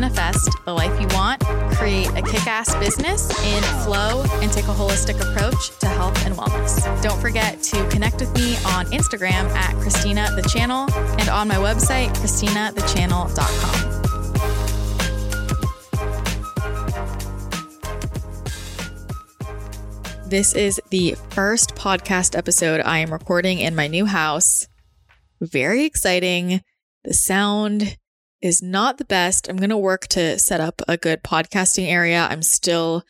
manifest the life you want, create a kick ass business in flow, and take a holistic approach to health and wellness. Don't forget to connect with me on Instagram at Christina the Channel and on my website, ChristinaTheChannel.com. This is the first podcast episode I am recording in my new house. Very exciting. The sound is not the best. I'm going to work to set up a good podcasting area. I'm still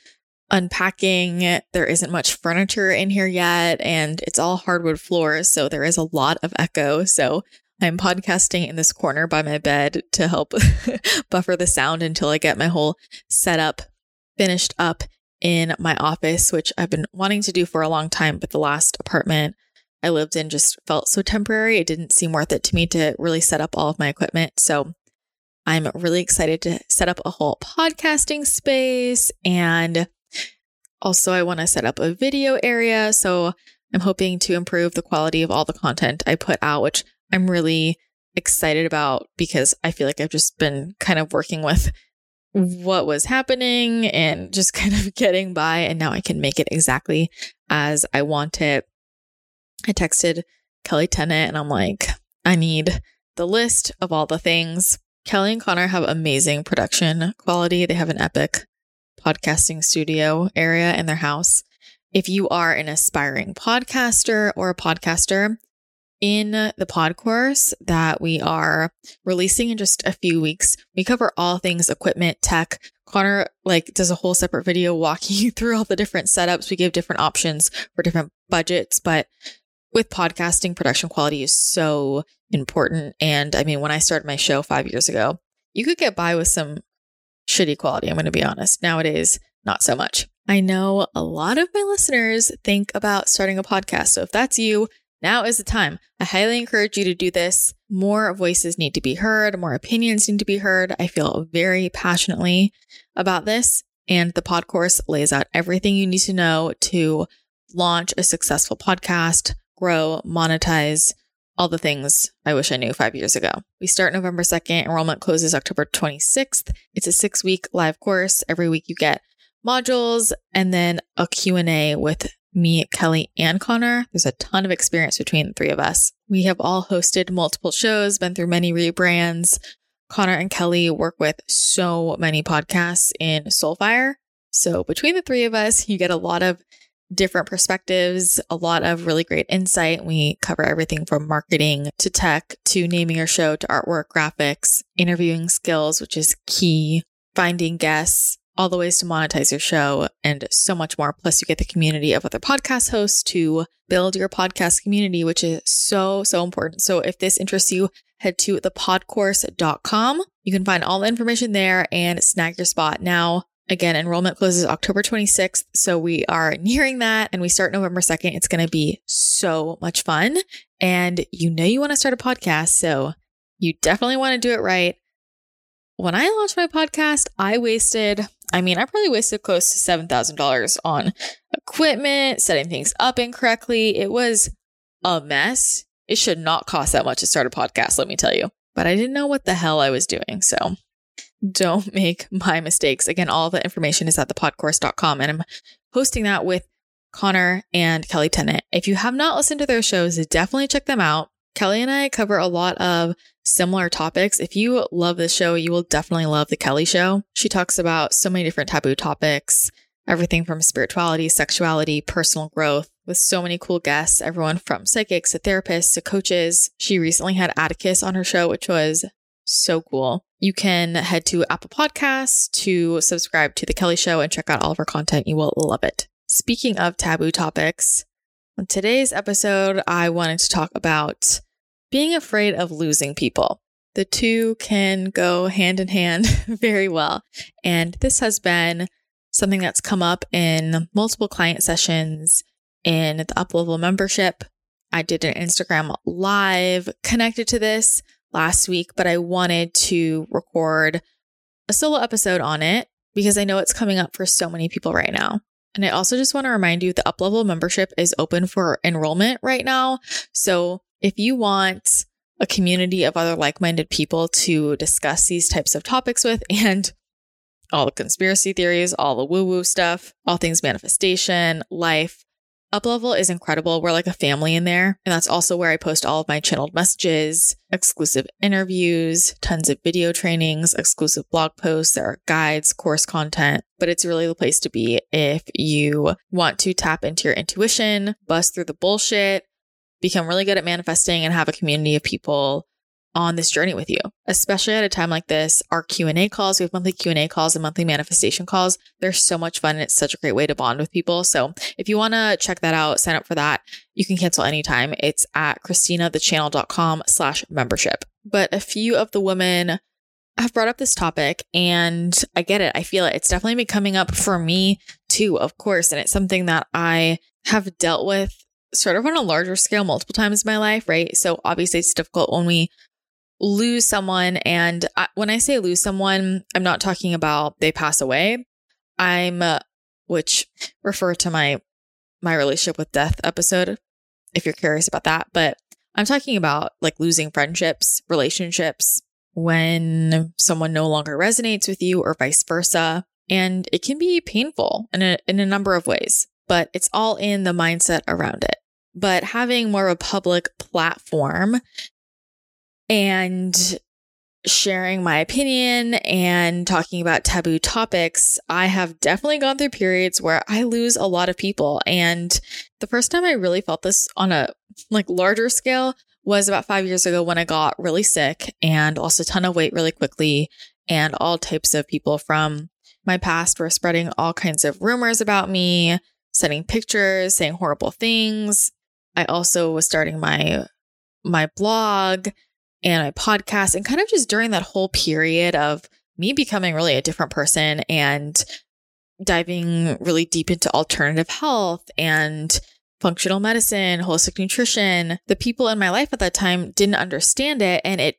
unpacking. There isn't much furniture in here yet, and it's all hardwood floors. So there is a lot of echo. So I'm podcasting in this corner by my bed to help buffer the sound until I get my whole setup finished up in my office, which I've been wanting to do for a long time, but the last apartment I lived in just felt so temporary. It didn't seem worth it to me to really set up all of my equipment. So I'm really excited to set up a whole podcasting space. And also, I want to set up a video area. So I'm hoping to improve the quality of all the content I put out, which I'm really excited about because I feel like I've just been kind of working with what was happening and just kind of getting by. And now I can make it exactly as I want it. I texted Kelly Tennant and I'm like, I need the list of all the things. Kelly and Connor have amazing production quality. They have an epic podcasting studio area in their house. If you are an aspiring podcaster or a podcaster, in the pod course that we are releasing in just a few weeks, we cover all things equipment, tech. Connor like does a whole separate video walking you through all the different setups. We give different options for different budgets, but with podcasting, production quality is so important. And I mean, when I started my show five years ago, you could get by with some shitty quality. I'm going to be honest. Nowadays, not so much. I know a lot of my listeners think about starting a podcast. So if that's you, now is the time. I highly encourage you to do this. More voices need to be heard, more opinions need to be heard. I feel very passionately about this. And the pod course lays out everything you need to know to launch a successful podcast, grow, monetize, all the things I wish I knew five years ago. We start November 2nd. Enrollment closes October 26th. It's a six week live course. Every week you get modules and then a Q&A with me, Kelly, and Connor. There's a ton of experience between the three of us. We have all hosted multiple shows, been through many rebrands. Connor and Kelly work with so many podcasts in Soulfire. So between the three of us, you get a lot of different perspectives, a lot of really great insight. We cover everything from marketing to tech to naming your show to artwork, graphics, interviewing skills, which is key, finding guests, all the ways to monetize your show, and so much more. Plus, you get the community of other podcast hosts to build your podcast community, which is so, so important. So, if this interests you, head to thepodcourse.com. You can find all the information there and snag your spot. Now, again, enrollment closes October 26th. So, we are nearing that and we start November 2nd. It's going to be so much fun. And you know, you want to start a podcast. So, you definitely want to do it right. When I launched my podcast, I wasted I mean, I probably wasted close to $7,000 on equipment, setting things up incorrectly. It was a mess. It should not cost that much to start a podcast, let me tell you. But I didn't know what the hell I was doing. So don't make my mistakes. Again, all the information is at thepodcourse.com and I'm hosting that with Connor and Kelly Tennant. If you have not listened to their shows, definitely check them out. Kelly and I cover a lot of similar topics. If you love this show, you will definitely love The Kelly Show. She talks about so many different taboo topics, everything from spirituality, sexuality, personal growth, with so many cool guests, everyone from psychics to therapists to coaches. She recently had Atticus on her show, which was so cool. You can head to Apple Podcasts to subscribe to The Kelly Show and check out all of our content. You will love it. Speaking of taboo topics, on today's episode, I wanted to talk about being afraid of losing people. The two can go hand in hand very well. And this has been something that's come up in multiple client sessions in the Uplevel membership. I did an Instagram live connected to this last week, but I wanted to record a solo episode on it because I know it's coming up for so many people right now. And I also just want to remind you the Uplevel membership is open for enrollment right now. So if you want a community of other like minded people to discuss these types of topics with and all the conspiracy theories, all the woo woo stuff, all things manifestation, life, Uplevel is incredible. We're like a family in there. And that's also where I post all of my channeled messages, exclusive interviews, tons of video trainings, exclusive blog posts. There are guides, course content, but it's really the place to be if you want to tap into your intuition, bust through the bullshit, become really good at manifesting and have a community of people on this journey with you, especially at a time like this. Our Q&A calls, we have monthly Q&A calls and monthly manifestation calls. They're so much fun and it's such a great way to bond with people. So if you want to check that out, sign up for that. You can cancel anytime. It's at christinathechannel.com slash membership. But a few of the women have brought up this topic and I get it. I feel it. It's definitely been coming up for me too, of course. And it's something that I have dealt with sort of on a larger scale multiple times in my life, right? So obviously it's difficult when we lose someone. And I, when I say lose someone, I'm not talking about they pass away. I'm, uh, which refer to my, my relationship with death episode, if you're curious about that. But I'm talking about like losing friendships, relationships, when someone no longer resonates with you or vice versa. And it can be painful in a, in a number of ways, but it's all in the mindset around it. But having more of a public platform and sharing my opinion and talking about taboo topics, I have definitely gone through periods where I lose a lot of people. And the first time I really felt this on a like larger scale was about five years ago when I got really sick and lost a ton of weight really quickly. And all types of people from my past were spreading all kinds of rumors about me, sending pictures, saying horrible things. I also was starting my my blog and my podcast and kind of just during that whole period of me becoming really a different person and diving really deep into alternative health and functional medicine, holistic nutrition, the people in my life at that time didn't understand it and it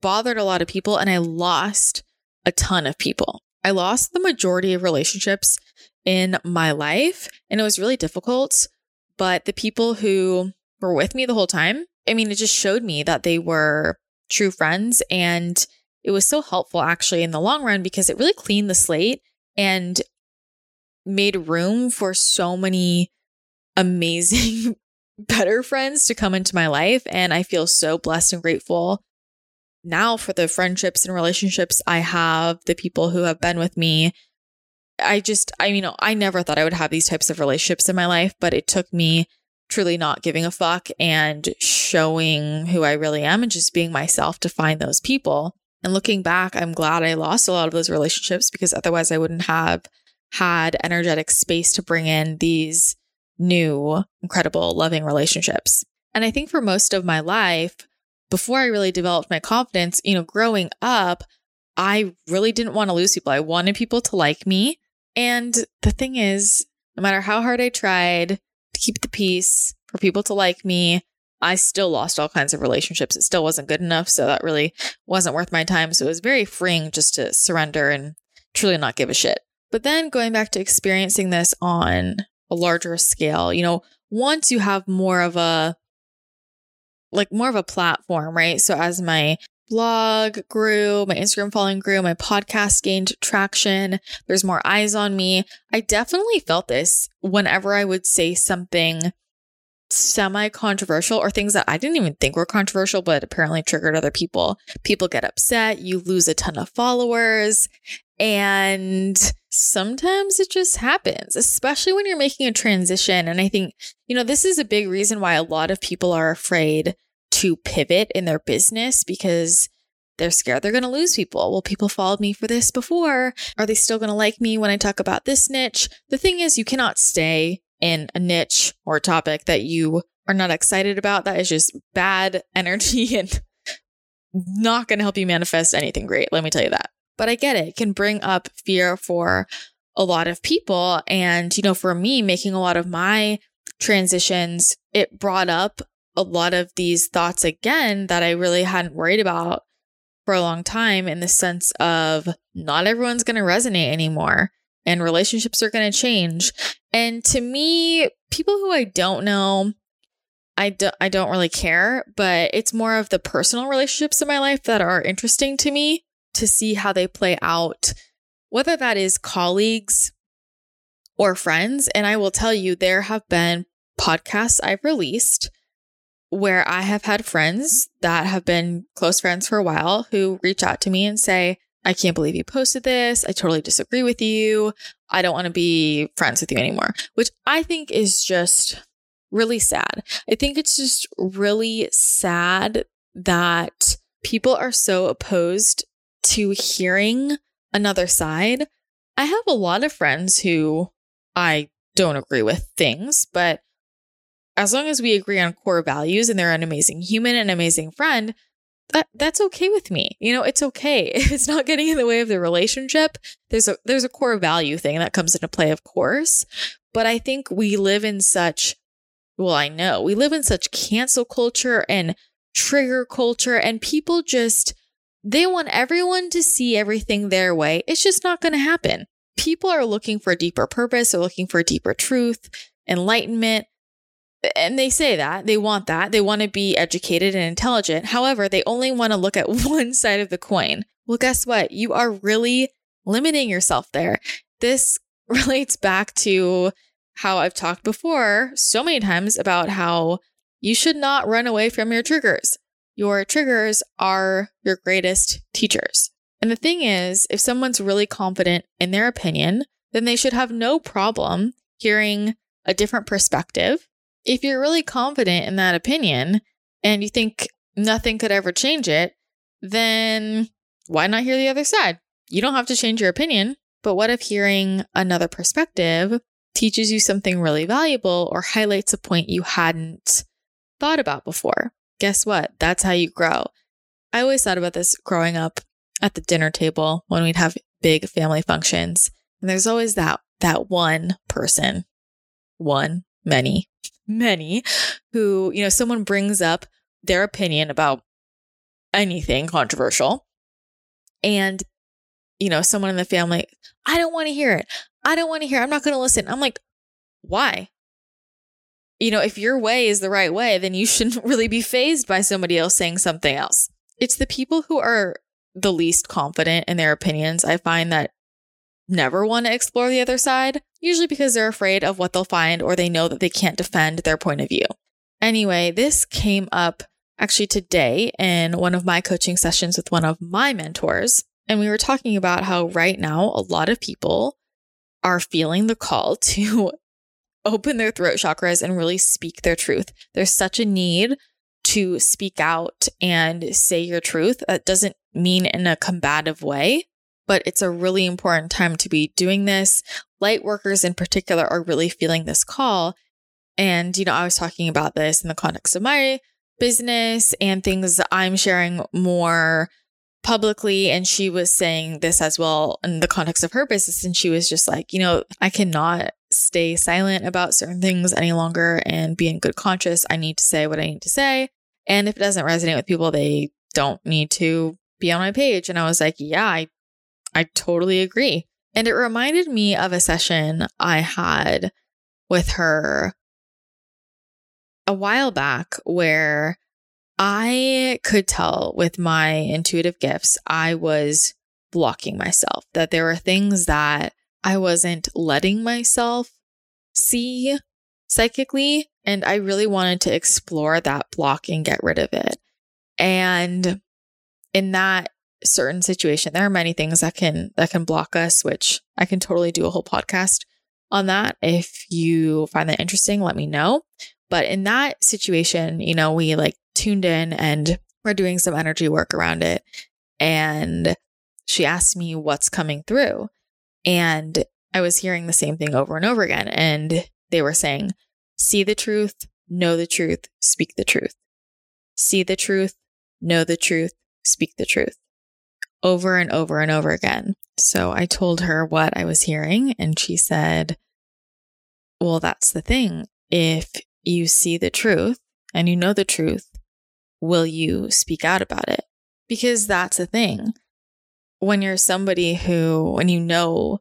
bothered a lot of people and I lost a ton of people. I lost the majority of relationships in my life and it was really difficult, but the people who were with me the whole time, I mean, it just showed me that they were true friends. And it was so helpful actually in the long run because it really cleaned the slate and made room for so many amazing, better friends to come into my life. And I feel so blessed and grateful now for the friendships and relationships I have, the people who have been with me. I just, I mean, I never thought I would have these types of relationships in my life, but it took me truly not giving a fuck and showing who I really am and just being myself to find those people. And looking back, I'm glad I lost a lot of those relationships because otherwise I wouldn't have had energetic space to bring in these new, incredible, loving relationships. And I think for most of my life, before I really developed my confidence, you know, growing up, I really didn't want to lose people. I wanted people to like me. And the thing is, no matter how hard I tried, to keep the peace, for people to like me. I still lost all kinds of relationships. It still wasn't good enough. So that really wasn't worth my time. So it was very freeing just to surrender and truly not give a shit. But then going back to experiencing this on a larger scale, you know, once you have more of a, like more of a platform, right? So as my blog grew, my Instagram following grew, my podcast gained traction. There's more eyes on me. I definitely felt this whenever I would say something semi controversial or things that I didn't even think were controversial, but apparently triggered other people. People get upset, you lose a ton of followers, and sometimes it just happens, especially when you're making a transition. And I think, you know, this is a big reason why a lot of people are afraid to pivot in their business because they're scared they're going to lose people. Well, people followed me for this before. Are they still going to like me when I talk about this niche? The thing is, you cannot stay in a niche or a topic that you are not excited about. That is just bad energy and not going to help you manifest anything great. Let me tell you that. But I get it. It can bring up fear for a lot of people. And, you know, for me, making a lot of my transitions, it brought up a lot of these thoughts again that I really hadn't worried about for a long time in the sense of not everyone's going to resonate anymore and relationships are going to change. And to me, people who I don't know, I don't, I don't really care, but it's more of the personal relationships in my life that are interesting to me to see how they play out, whether that is colleagues or friends. And I will tell you, there have been podcasts I've released where I have had friends that have been close friends for a while who reach out to me and say, I can't believe you posted this. I totally disagree with you. I don't want to be friends with you anymore, which I think is just really sad. I think it's just really sad that people are so opposed to hearing another side. I have a lot of friends who I don't agree with things, but as long as we agree on core values and they're an amazing human and amazing friend, that that's okay with me. You know, it's okay. If It's not getting in the way of the relationship. There's a there's a core value thing that comes into play, of course. But I think we live in such well, I know we live in such cancel culture and trigger culture, and people just they want everyone to see everything their way. It's just not going to happen. People are looking for a deeper purpose, they're looking for a deeper truth, enlightenment and they say that they want that. They want to be educated and intelligent. However, they only want to look at one side of the coin. Well, guess what? You are really limiting yourself there. This relates back to how I've talked before so many times about how you should not run away from your triggers. Your triggers are your greatest teachers. And the thing is, if someone's really confident in their opinion, then they should have no problem hearing a different perspective if you're really confident in that opinion and you think nothing could ever change it, then why not hear the other side? You don't have to change your opinion. But what if hearing another perspective teaches you something really valuable or highlights a point you hadn't thought about before? Guess what? That's how you grow. I always thought about this growing up at the dinner table when we'd have big family functions. And there's always that that one person, one, many, many who, you know, someone brings up their opinion about anything controversial and you know, someone in the family, I don't want to hear it. I don't want to hear. It. I'm not going to listen. I'm like, why? You know, if your way is the right way, then you shouldn't really be phased by somebody else saying something else. It's the people who are the least confident in their opinions. I find that never want to explore the other side, usually because they're afraid of what they'll find or they know that they can't defend their point of view. Anyway, this came up actually today in one of my coaching sessions with one of my mentors. And we were talking about how right now a lot of people are feeling the call to open their throat chakras and really speak their truth. There's such a need to speak out and say your truth. That doesn't mean in a combative way, but it's a really important time to be doing this. Light workers in particular are really feeling this call. And, you know, I was talking about this in the context of my business and things I'm sharing more publicly. And she was saying this as well in the context of her business. And she was just like, you know, I cannot stay silent about certain things any longer and be in good conscience. I need to say what I need to say. And if it doesn't resonate with people, they don't need to be on my page. And I was like, yeah, I I totally agree. And it reminded me of a session I had with her a while back where I could tell with my intuitive gifts, I was blocking myself, that there were things that I wasn't letting myself see psychically. And I really wanted to explore that block and get rid of it. And in that certain situation. There are many things that can that can block us, which I can totally do a whole podcast on that. If you find that interesting, let me know. But in that situation, you know, we like tuned in and we're doing some energy work around it. And she asked me what's coming through. And I was hearing the same thing over and over again. And they were saying, see the truth, know the truth, speak the truth. See the truth, know the truth, speak the truth over and over and over again. So I told her what I was hearing, and she said, Well, that's the thing. if you see the truth and you know the truth, will you speak out about it? Because that's the thing. When you're somebody who, when you know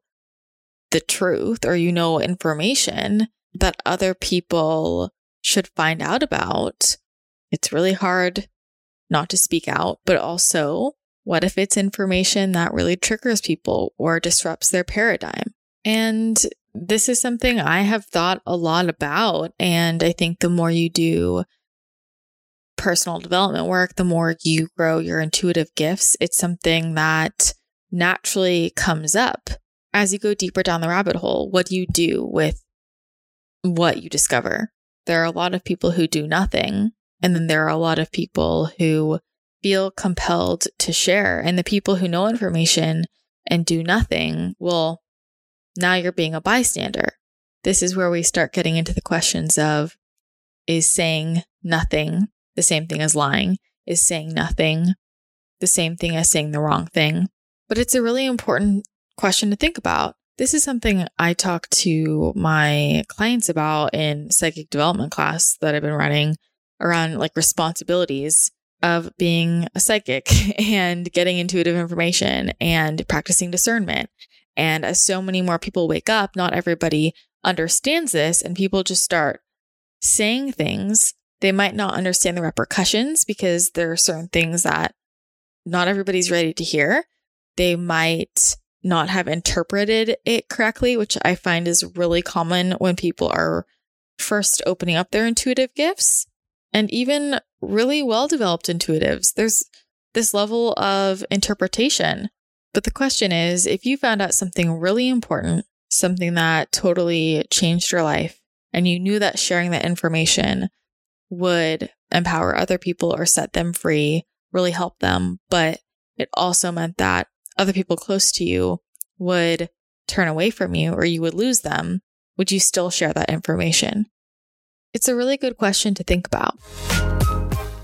the truth or you know information that other people should find out about, it's really hard not to speak out. But also, what if it's information that really triggers people or disrupts their paradigm? And this is something I have thought a lot about. And I think the more you do personal development work, the more you grow your intuitive gifts, it's something that naturally comes up as you go deeper down the rabbit hole. What do you do with what you discover? There are a lot of people who do nothing. And then there are a lot of people who feel compelled to share. And the people who know information and do nothing, well, now you're being a bystander. This is where we start getting into the questions of is saying nothing the same thing as lying? Is saying nothing the same thing as saying the wrong thing? But it's a really important question to think about. This is something I talk to my clients about in psychic development class that I've been running around like responsibilities of being a psychic and getting intuitive information and practicing discernment. And as so many more people wake up, not everybody understands this, and people just start saying things. They might not understand the repercussions because there are certain things that not everybody's ready to hear. They might not have interpreted it correctly, which I find is really common when people are first opening up their intuitive gifts and even really well developed intuitives. There's this level of interpretation but the question is if you found out something really important, something that totally changed your life, and you knew that sharing that information would empower other people or set them free, really help them, but it also meant that other people close to you would turn away from you or you would lose them, would you still share that information? It's a really good question to think about.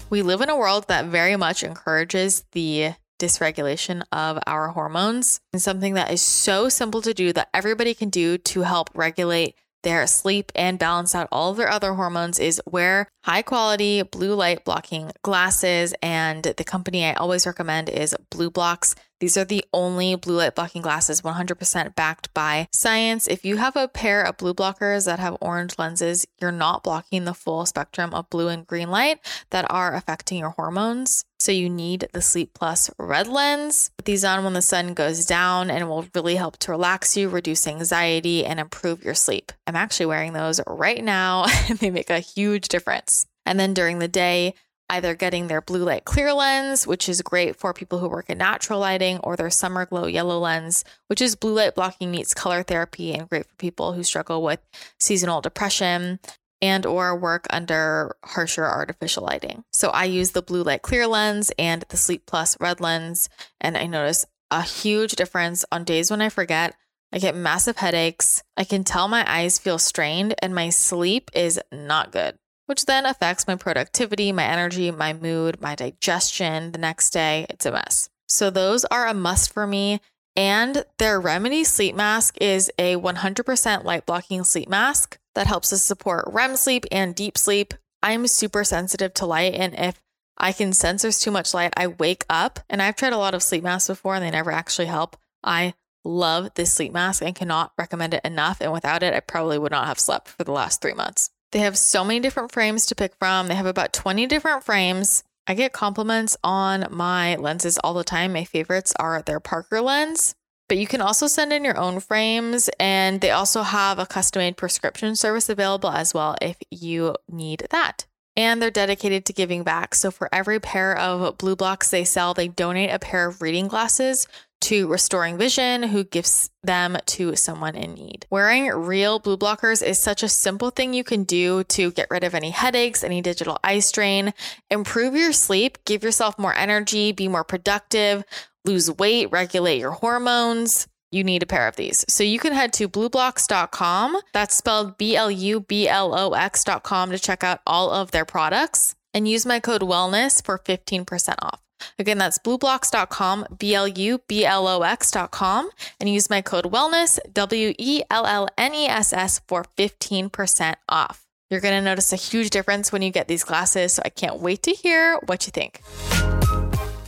We live in a world that very much encourages the dysregulation of our hormones and something that is so simple to do that everybody can do to help regulate their sleep and balance out all of their other hormones is wear high quality blue light blocking glasses. And the company I always recommend is BLUblox. These are the only blue light blocking glasses 100% backed by science. If you have a pair of blue blockers that have orange lenses, you're not blocking the full spectrum of blue and green light that are affecting your hormones. So you need the Sleep Plus red lens. Put these on when the sun goes down and will really help to relax you, reduce anxiety, and improve your sleep. I'm actually wearing those right now and they make a huge difference. And then during the day, either getting their blue light clear lens, which is great for people who work in natural lighting, or their summer glow yellow lens, which is blue light blocking meets color therapy and great for people who struggle with seasonal depression and or work under harsher artificial lighting. So I use the blue light clear lens and the Sleep Plus red lens and I notice a huge difference on days when I forget. I get massive headaches. I can tell my eyes feel strained and my sleep is not good which then affects my productivity, my energy, my mood, my digestion the next day. It's a mess. So, those are a must for me. And their Remedy sleep mask is a 100% light blocking sleep mask that helps us support REM sleep and deep sleep. I'm super sensitive to light, and if I can sense there's too much light, I wake up. And I've tried a lot of sleep masks before and they never actually help. I love this sleep mask and cannot recommend it enough. And without it, I probably would not have slept for the last three months. They have so many different frames to pick from. They have about 20 different frames. I get compliments on my lenses all the time. My favorites are their Parker lens, but you can also send in your own frames. And they also have a custom made prescription service available as well if you need that. And they're dedicated to giving back. So for every pair of BLUblox they sell, they donate a pair of reading glasses to Restoring Vision, who gives them to someone in need. Wearing real blue blockers is such a simple thing you can do to get rid of any headaches, any digital eye strain, improve your sleep, give yourself more energy, be more productive, lose weight, regulate your hormones. You need a pair of these. So you can head to blublox.com. That's spelled B L U B L O X.com to check out all of their products and use my code wellness for 15% off. Again, that's blublox.com, B L U B L O X.com, and use my code wellness, W E L L N E S S, for 15% off. You're going to notice a huge difference when you get these glasses. So I can't wait to hear what you think.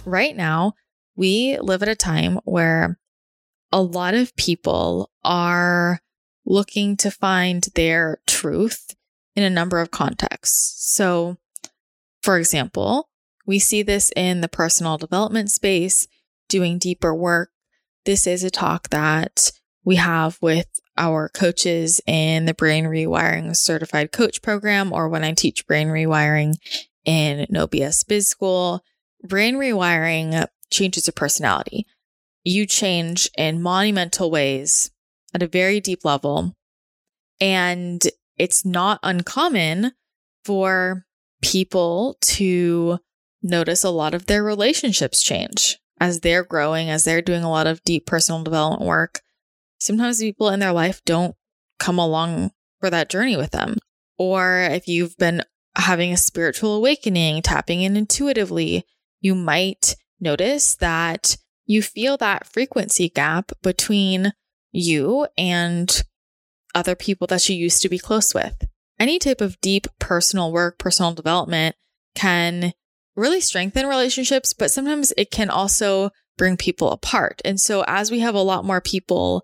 Right now, we live at a time where a lot of people are looking to find their truth in a number of contexts. So, for example, we see this in the personal development space, doing deeper work. This is a talk that we have with our coaches in the Brain Rewiring Certified Coach Program, or when I teach brain rewiring in No BS Biz School. Brain rewiring changes your personality. You change in monumental ways at a very deep level. And it's not uncommon for people to notice a lot of their relationships change as they're growing, as they're doing a lot of deep personal development work. Sometimes people in their life don't come along for that journey with them. Or if you've been having a spiritual awakening, tapping in intuitively, you might notice that you feel that frequency gap between you and other people that you used to be close with. Any type of deep personal work, personal development can really strengthen relationships, but sometimes it can also bring people apart. And so, as we have a lot more people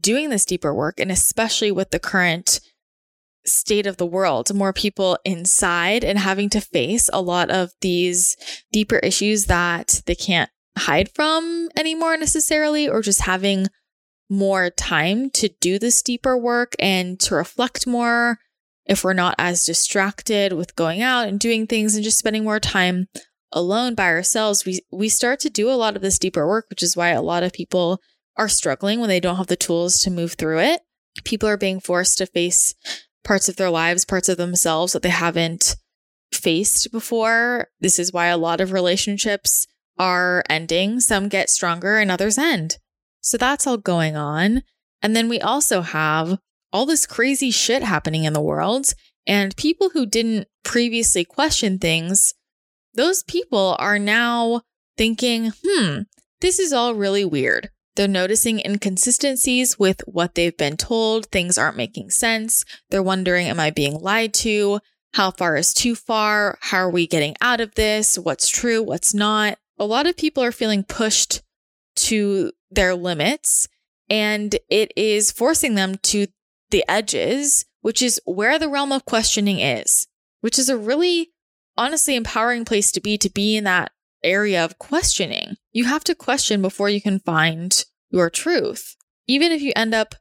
doing this deeper work, and especially with the current state of the world, more people inside and having to face a lot of these deeper issues that they can't hide from anymore necessarily, or just having more time to do this deeper work and to reflect more if we're not as distracted with going out and doing things and just spending more time alone by ourselves, we we start to do a lot of this deeper work, which is why a lot of people are struggling when they don't have the tools to move through it. People are being forced to face parts of their lives, parts of themselves that they haven't faced before. This is why a lot of relationships are ending. Some get stronger and others end. So that's all going on. And then we also have all this crazy shit happening in the world. And people who didn't previously question things, those people are now thinking, hmm, this is all really weird. They're noticing inconsistencies with what they've been told. Things aren't making sense. They're wondering, am I being lied to? How far is too far? How are we getting out of this? What's true? What's not? A lot of people are feeling pushed to their limits and it is forcing them to the edges, which is where the realm of questioning is, which is a really honestly empowering place to be, to be in that area of questioning. You have to question before you can find your truth. Even if you end up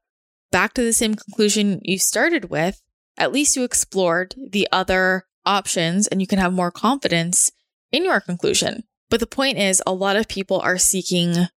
back to the same conclusion you started with, at least you explored the other options and you can have more confidence in your conclusion. But the point is, a lot of people are seeking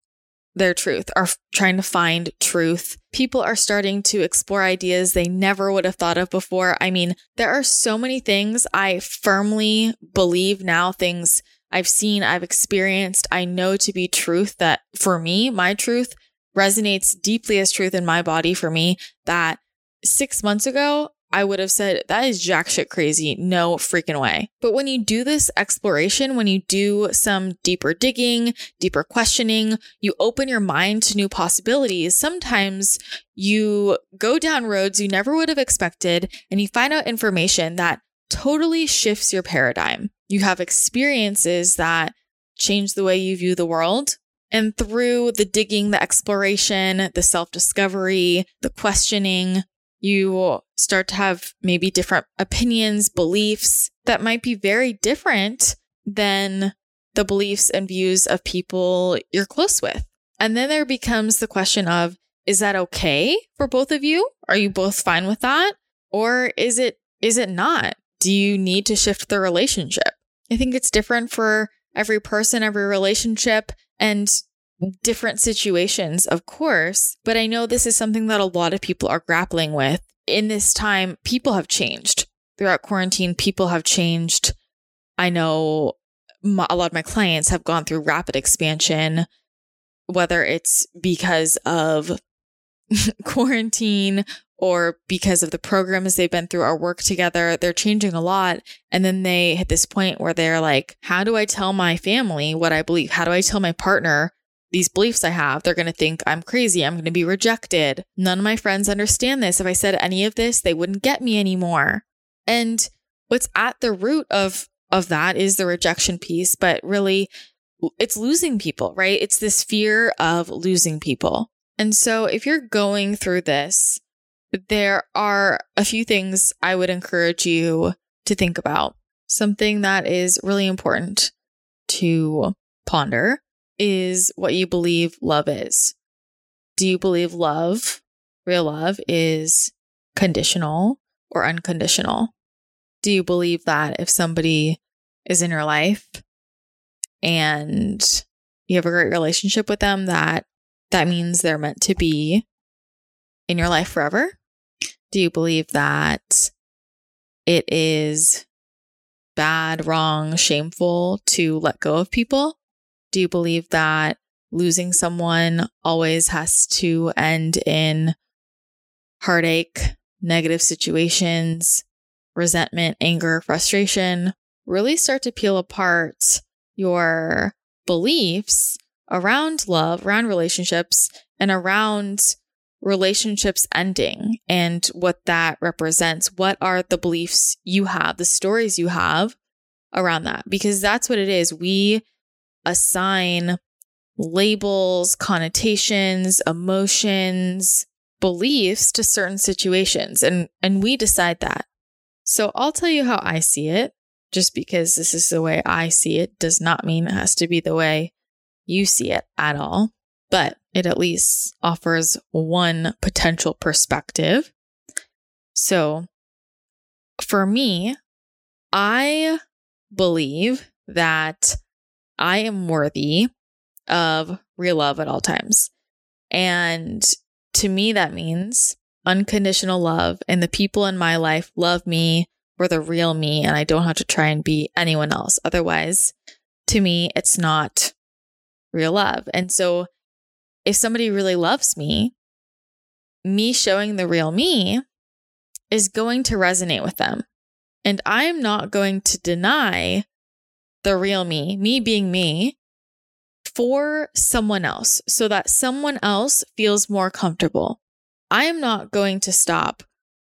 their truth, are trying to find truth. People are starting to explore ideas they never would have thought of before. I mean, there are so many things I firmly believe now, things I've seen, I've experienced, I know to be truth that for me, my truth resonates deeply as truth in my body for me that six months ago, I would have said, that is jack shit crazy. No freaking way. But when you do this exploration, when you do some deeper digging, deeper questioning, you open your mind to new possibilities. Sometimes you go down roads you never would have expected and you find out information that totally shifts your paradigm. You have experiences that change the way you view the world. And through the digging, the exploration, the self discovery, the questioning, you start to have maybe different opinions, beliefs that might be very different than the beliefs and views of people you're close with. And then there becomes the question of, is that okay for both of you? Are you both fine with that? Or is it, is it not? Do you need to shift the relationship? I think it's different for every person, every relationship. And different situations, of course, but I know this is something that a lot of people are grappling with. In this time, people have changed. Throughout quarantine, people have changed. I know my, a lot of my clients have gone through rapid expansion, whether it's because of quarantine or because of the programs they've been through our work together, they're changing a lot. And then they hit this point where they're like, how do I tell my family what I believe? How do I tell my partner these beliefs I have, they're going to think I'm crazy. I'm going to be rejected. None of my friends understand this. If I said any of this, they wouldn't get me anymore. And what's at the root of of that is the rejection piece, but really it's losing people, right? It's this fear of losing people. And so if you're going through this, there are a few things I would encourage you to think about. Something that is really important to ponder is what you believe love is. Do you believe love, real love, is conditional or unconditional? Do you believe that if somebody is in your life and you have a great relationship with them, that that means they're meant to be in your life forever? Do you believe that it is bad, wrong, shameful to let go of people? Do you believe that losing someone always has to end in heartache, negative situations, resentment, anger, frustration? Really start to peel apart your beliefs around love, around relationships, and around relationships ending and what that represents. What are the beliefs you have, the stories you have around that? Because that's what it is. We assign labels, connotations, emotions, beliefs to certain situations and and we decide that. So I'll tell you how I see it. Just because this is the way I see it does not mean it has to be the way you see it at all, but it at least offers one potential perspective. So for me, I believe that I am worthy of real love at all times. And to me, that means unconditional love, and the people in my life love me for the real me, and I don't have to try and be anyone else. Otherwise, to me, it's not real love. And so, if somebody really loves me, me showing the real me is going to resonate with them. And I am not going to deny the real me, me being me, for someone else so that someone else feels more comfortable. I am not going to stop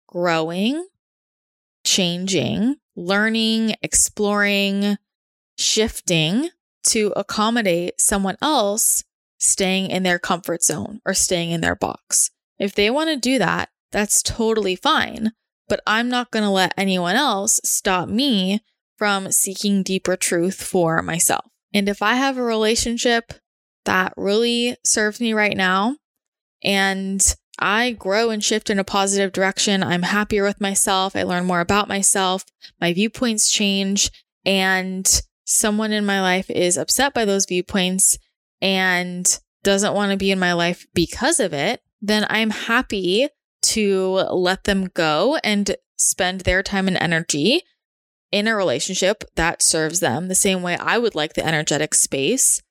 growing, changing, learning, exploring, shifting to accommodate someone else staying in their comfort zone or staying in their box. If they want to do that, that's totally fine. But I'm not going to let anyone else stop me from seeking deeper truth for myself. And if I have a relationship that really serves me right now and I grow and shift in a positive direction, I'm happier with myself, I learn more about myself, my viewpoints change, and someone in my life is upset by those viewpoints and doesn't want to be in my life because of it, then I'm happy to let them go and spend their time and energy in a relationship that serves them the same way I would like the energetic space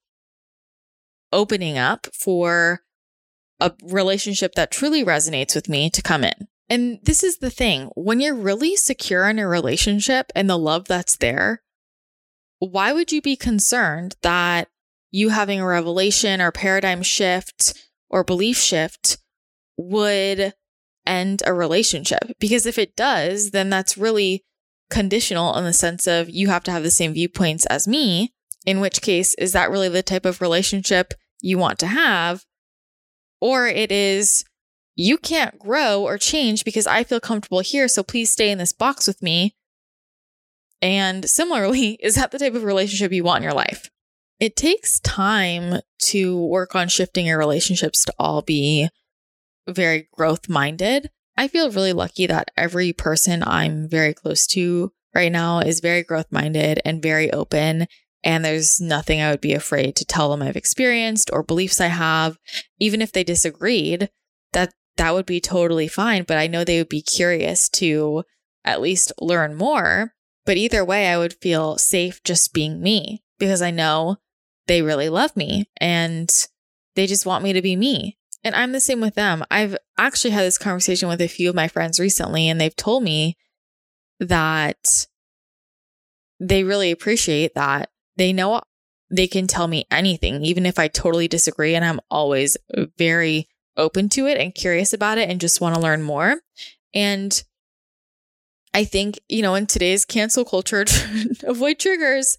opening up for a relationship that truly resonates with me to come in. And this is the thing when you're really secure in a relationship and the love that's there, why would you be concerned that you having a revelation or paradigm shift or belief shift would end a relationship? Because if it does, then that's really conditional in the sense of you have to have the same viewpoints as me, in which case, is that really the type of relationship you want to have? Or it is, you can't grow or change because I feel comfortable here. So please stay in this box with me. And similarly, is that the type of relationship you want in your life? It takes time to work on shifting your relationships to all be very growth minded. I feel really lucky that every person I'm very close to right now is very growth minded and very open. And there's nothing I would be afraid to tell them I've experienced or beliefs I have. Even if they disagreed, that that would be totally fine. But I know they would be curious to at least learn more. But either way, I would feel safe just being me because I know they really love me and they just want me to be me. And I'm the same with them. I've actually had this conversation with a few of my friends recently, and they've told me that they really appreciate that. They know they can tell me anything, even if I totally disagree. And I'm always very open to it and curious about it and just want to learn more. And I think, you know, in today's cancel culture, avoid triggers.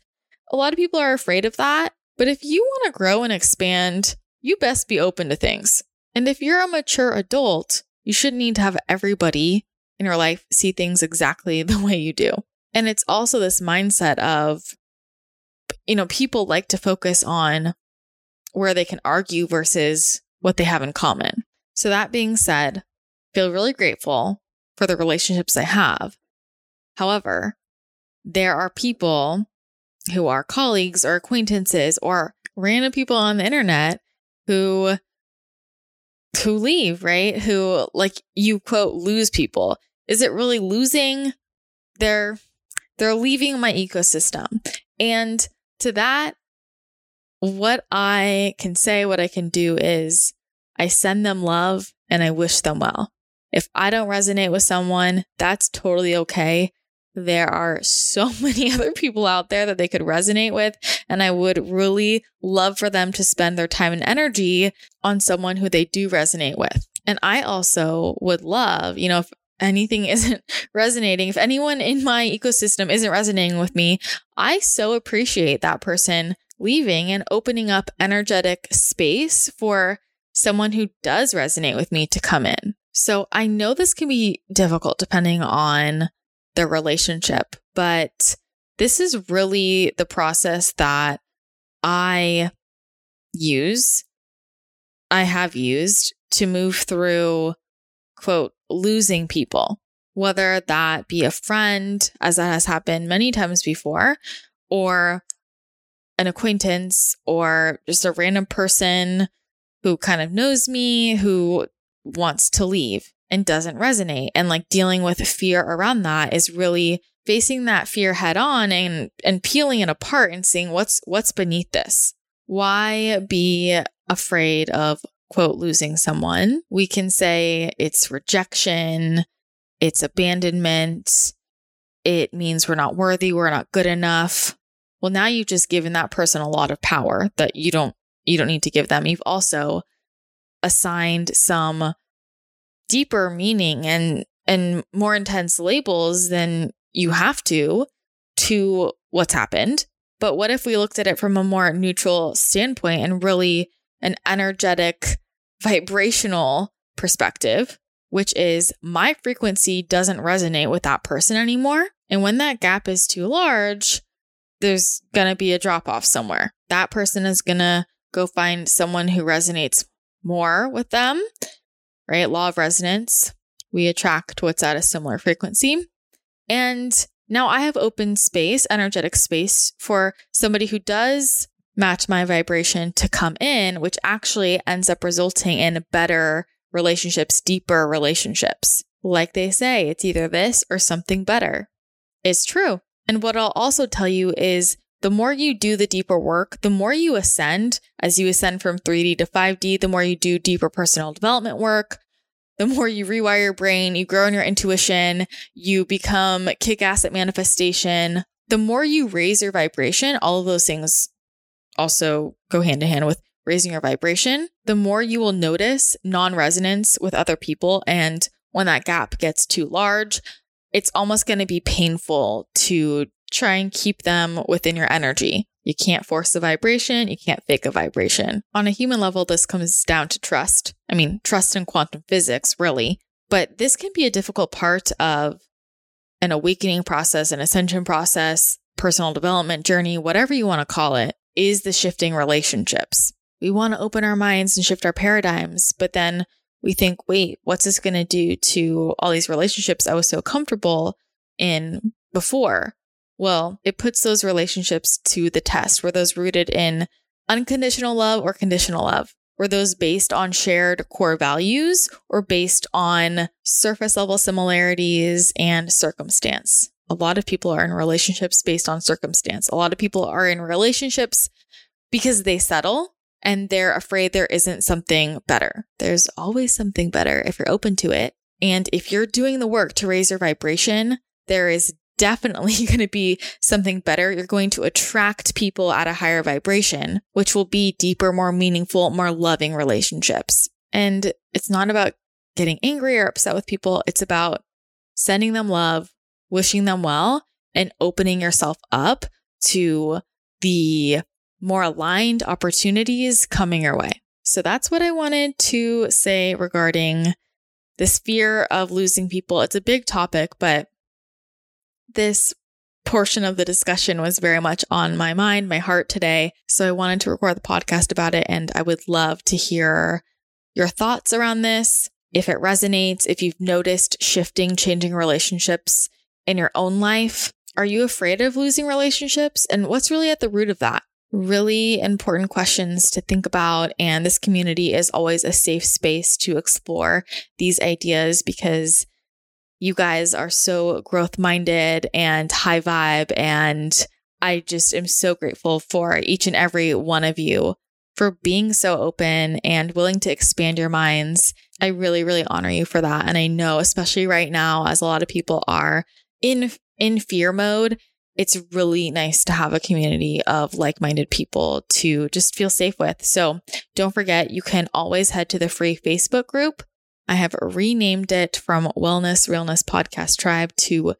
A lot of people are afraid of that. But if you want to grow and expand, you best be open to things. And if you're a mature adult, you shouldn't need to have everybody in your life see things exactly the way you do. And it's also this mindset of, you know, people like to focus on where they can argue versus what they have in common. So, that being said, feel really grateful for the relationships I have. However, there are people who are colleagues or acquaintances or random people on the internet who who leave, right? Who like you quote lose people. Is it really losing? They're they're leaving my ecosystem. And to that what I can say, what I can do is I send them love and I wish them well. If I don't resonate with someone, that's totally okay. There are so many other people out there that they could resonate with. And I would really love for them to spend their time and energy on someone who they do resonate with. And I also would love, you know, if anything isn't resonating, if anyone in my ecosystem isn't resonating with me, I so appreciate that person leaving and opening up energetic space for someone who does resonate with me to come in. So I know this can be difficult depending on the relationship, but this is really the process that I use, I have used to move through, quote, losing people, whether that be a friend, as that has happened many times before, or an acquaintance or just a random person who kind of knows me, who wants to leave and doesn't resonate. And like dealing with fear around that is really facing that fear head on and and peeling it apart and seeing what's what's beneath this. Why be afraid of quote losing someone? We can say it's rejection, it's abandonment, it means we're not worthy, we're not good enough. Well, now you've just given that person a lot of power that you don't you don't need to give them. You've also assigned some deeper meaning and and more intense labels than you have to to what's happened. But what if we looked at it from a more neutral standpoint and really an energetic, vibrational perspective, which is my frequency doesn't resonate with that person anymore. And when that gap is too large, there's going to be a drop off somewhere. That person is going to go find someone who resonates more with them right? Law of resonance. We attract what's at a similar frequency. And now I have open space, energetic space for somebody who does match my vibration to come in, which actually ends up resulting in better relationships, deeper relationships. Like they say, it's either this or something better. It's true. And what I'll also tell you is the more you do the deeper work, the more you ascend as you ascend from 3D to 5D, the more you do deeper personal development work, the more you rewire your brain, you grow in your intuition, you become kick ass at manifestation. The more you raise your vibration, all of those things also go hand in hand with raising your vibration, the more you will notice non resonance with other people. And when that gap gets too large, it's almost going to be painful to try and keep them within your energy. You can't force a vibration, you can't fake a vibration. On a human level, this comes down to trust. I mean, trust in quantum physics, really. But this can be a difficult part of an awakening process, an ascension process, personal development journey, whatever you want to call it, is the shifting relationships. We want to open our minds and shift our paradigms, but then we think, wait, what's this going to do to all these relationships I was so comfortable in before? Well, it puts those relationships to the test. Were those rooted in unconditional love or conditional love? Were those based on shared core values or based on surface level similarities and circumstance? A lot of people are in relationships based on circumstance. A lot of people are in relationships because they settle and they're afraid there isn't something better. There's always something better if you're open to it. And if you're doing the work to raise your vibration, there is definitely going to be something better. You're going to attract people at a higher vibration, which will be deeper, more meaningful, more loving relationships. And it's not about getting angry or upset with people. It's about sending them love, wishing them well and opening yourself up to the more aligned opportunities coming your way. So that's what I wanted to say regarding this fear of losing people. It's a big topic, but this portion of the discussion was very much on my mind, my heart today. So I wanted to record the podcast about it. And I would love to hear your thoughts around this. If it resonates, if you've noticed shifting, changing relationships in your own life, are you afraid of losing relationships? And what's really at the root of that? Really important questions to think about. And this community is always a safe space to explore these ideas because you guys are so growth minded and high vibe. And I just am so grateful for each and every one of you for being so open and willing to expand your minds. I really, really honor you for that. And I know, especially right now, as a lot of people are in, in fear mode, it's really nice to have a community of like minded people to just feel safe with. So don't forget, you can always head to the free Facebook group I have renamed it from Wellness Realness Podcast Tribe to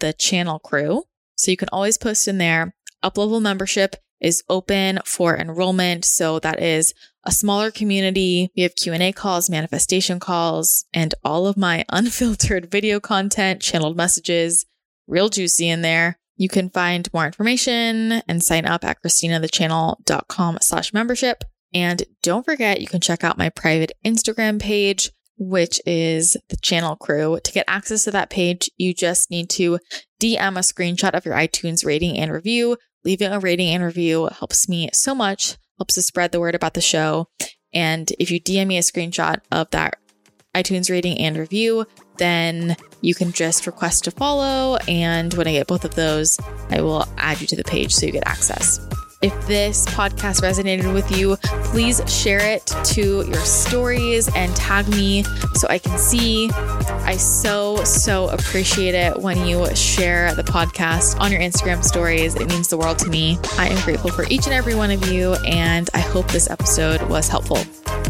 the Channel Crew. So you can always post in there. Uplevel membership is open for enrollment. So that is a smaller community. We have Q&A calls, manifestation calls, and all of my unfiltered video content, channeled messages, real juicy in there. You can find more information and sign up at christinathechannel.com slash membership. And don't forget, you can check out my private Instagram page which is the channel crew. To get access to that page, you just need to DM a screenshot of your iTunes rating and review. Leaving a rating and review helps me so much, helps to spread the word about the show. And if you DM me a screenshot of that iTunes rating and review, then you can just request to follow. And when I get both of those, I will add you to the page so you get access. If this podcast resonated with you, please share it to your stories and tag me so I can see. I so, so appreciate it when you share the podcast on your Instagram stories. It means the world to me. I am grateful for each and every one of you, and I hope this episode was helpful.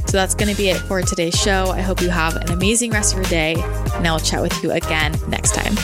So that's going to be it for today's show. I hope you have an amazing rest of your day, and I will chat with you again next time.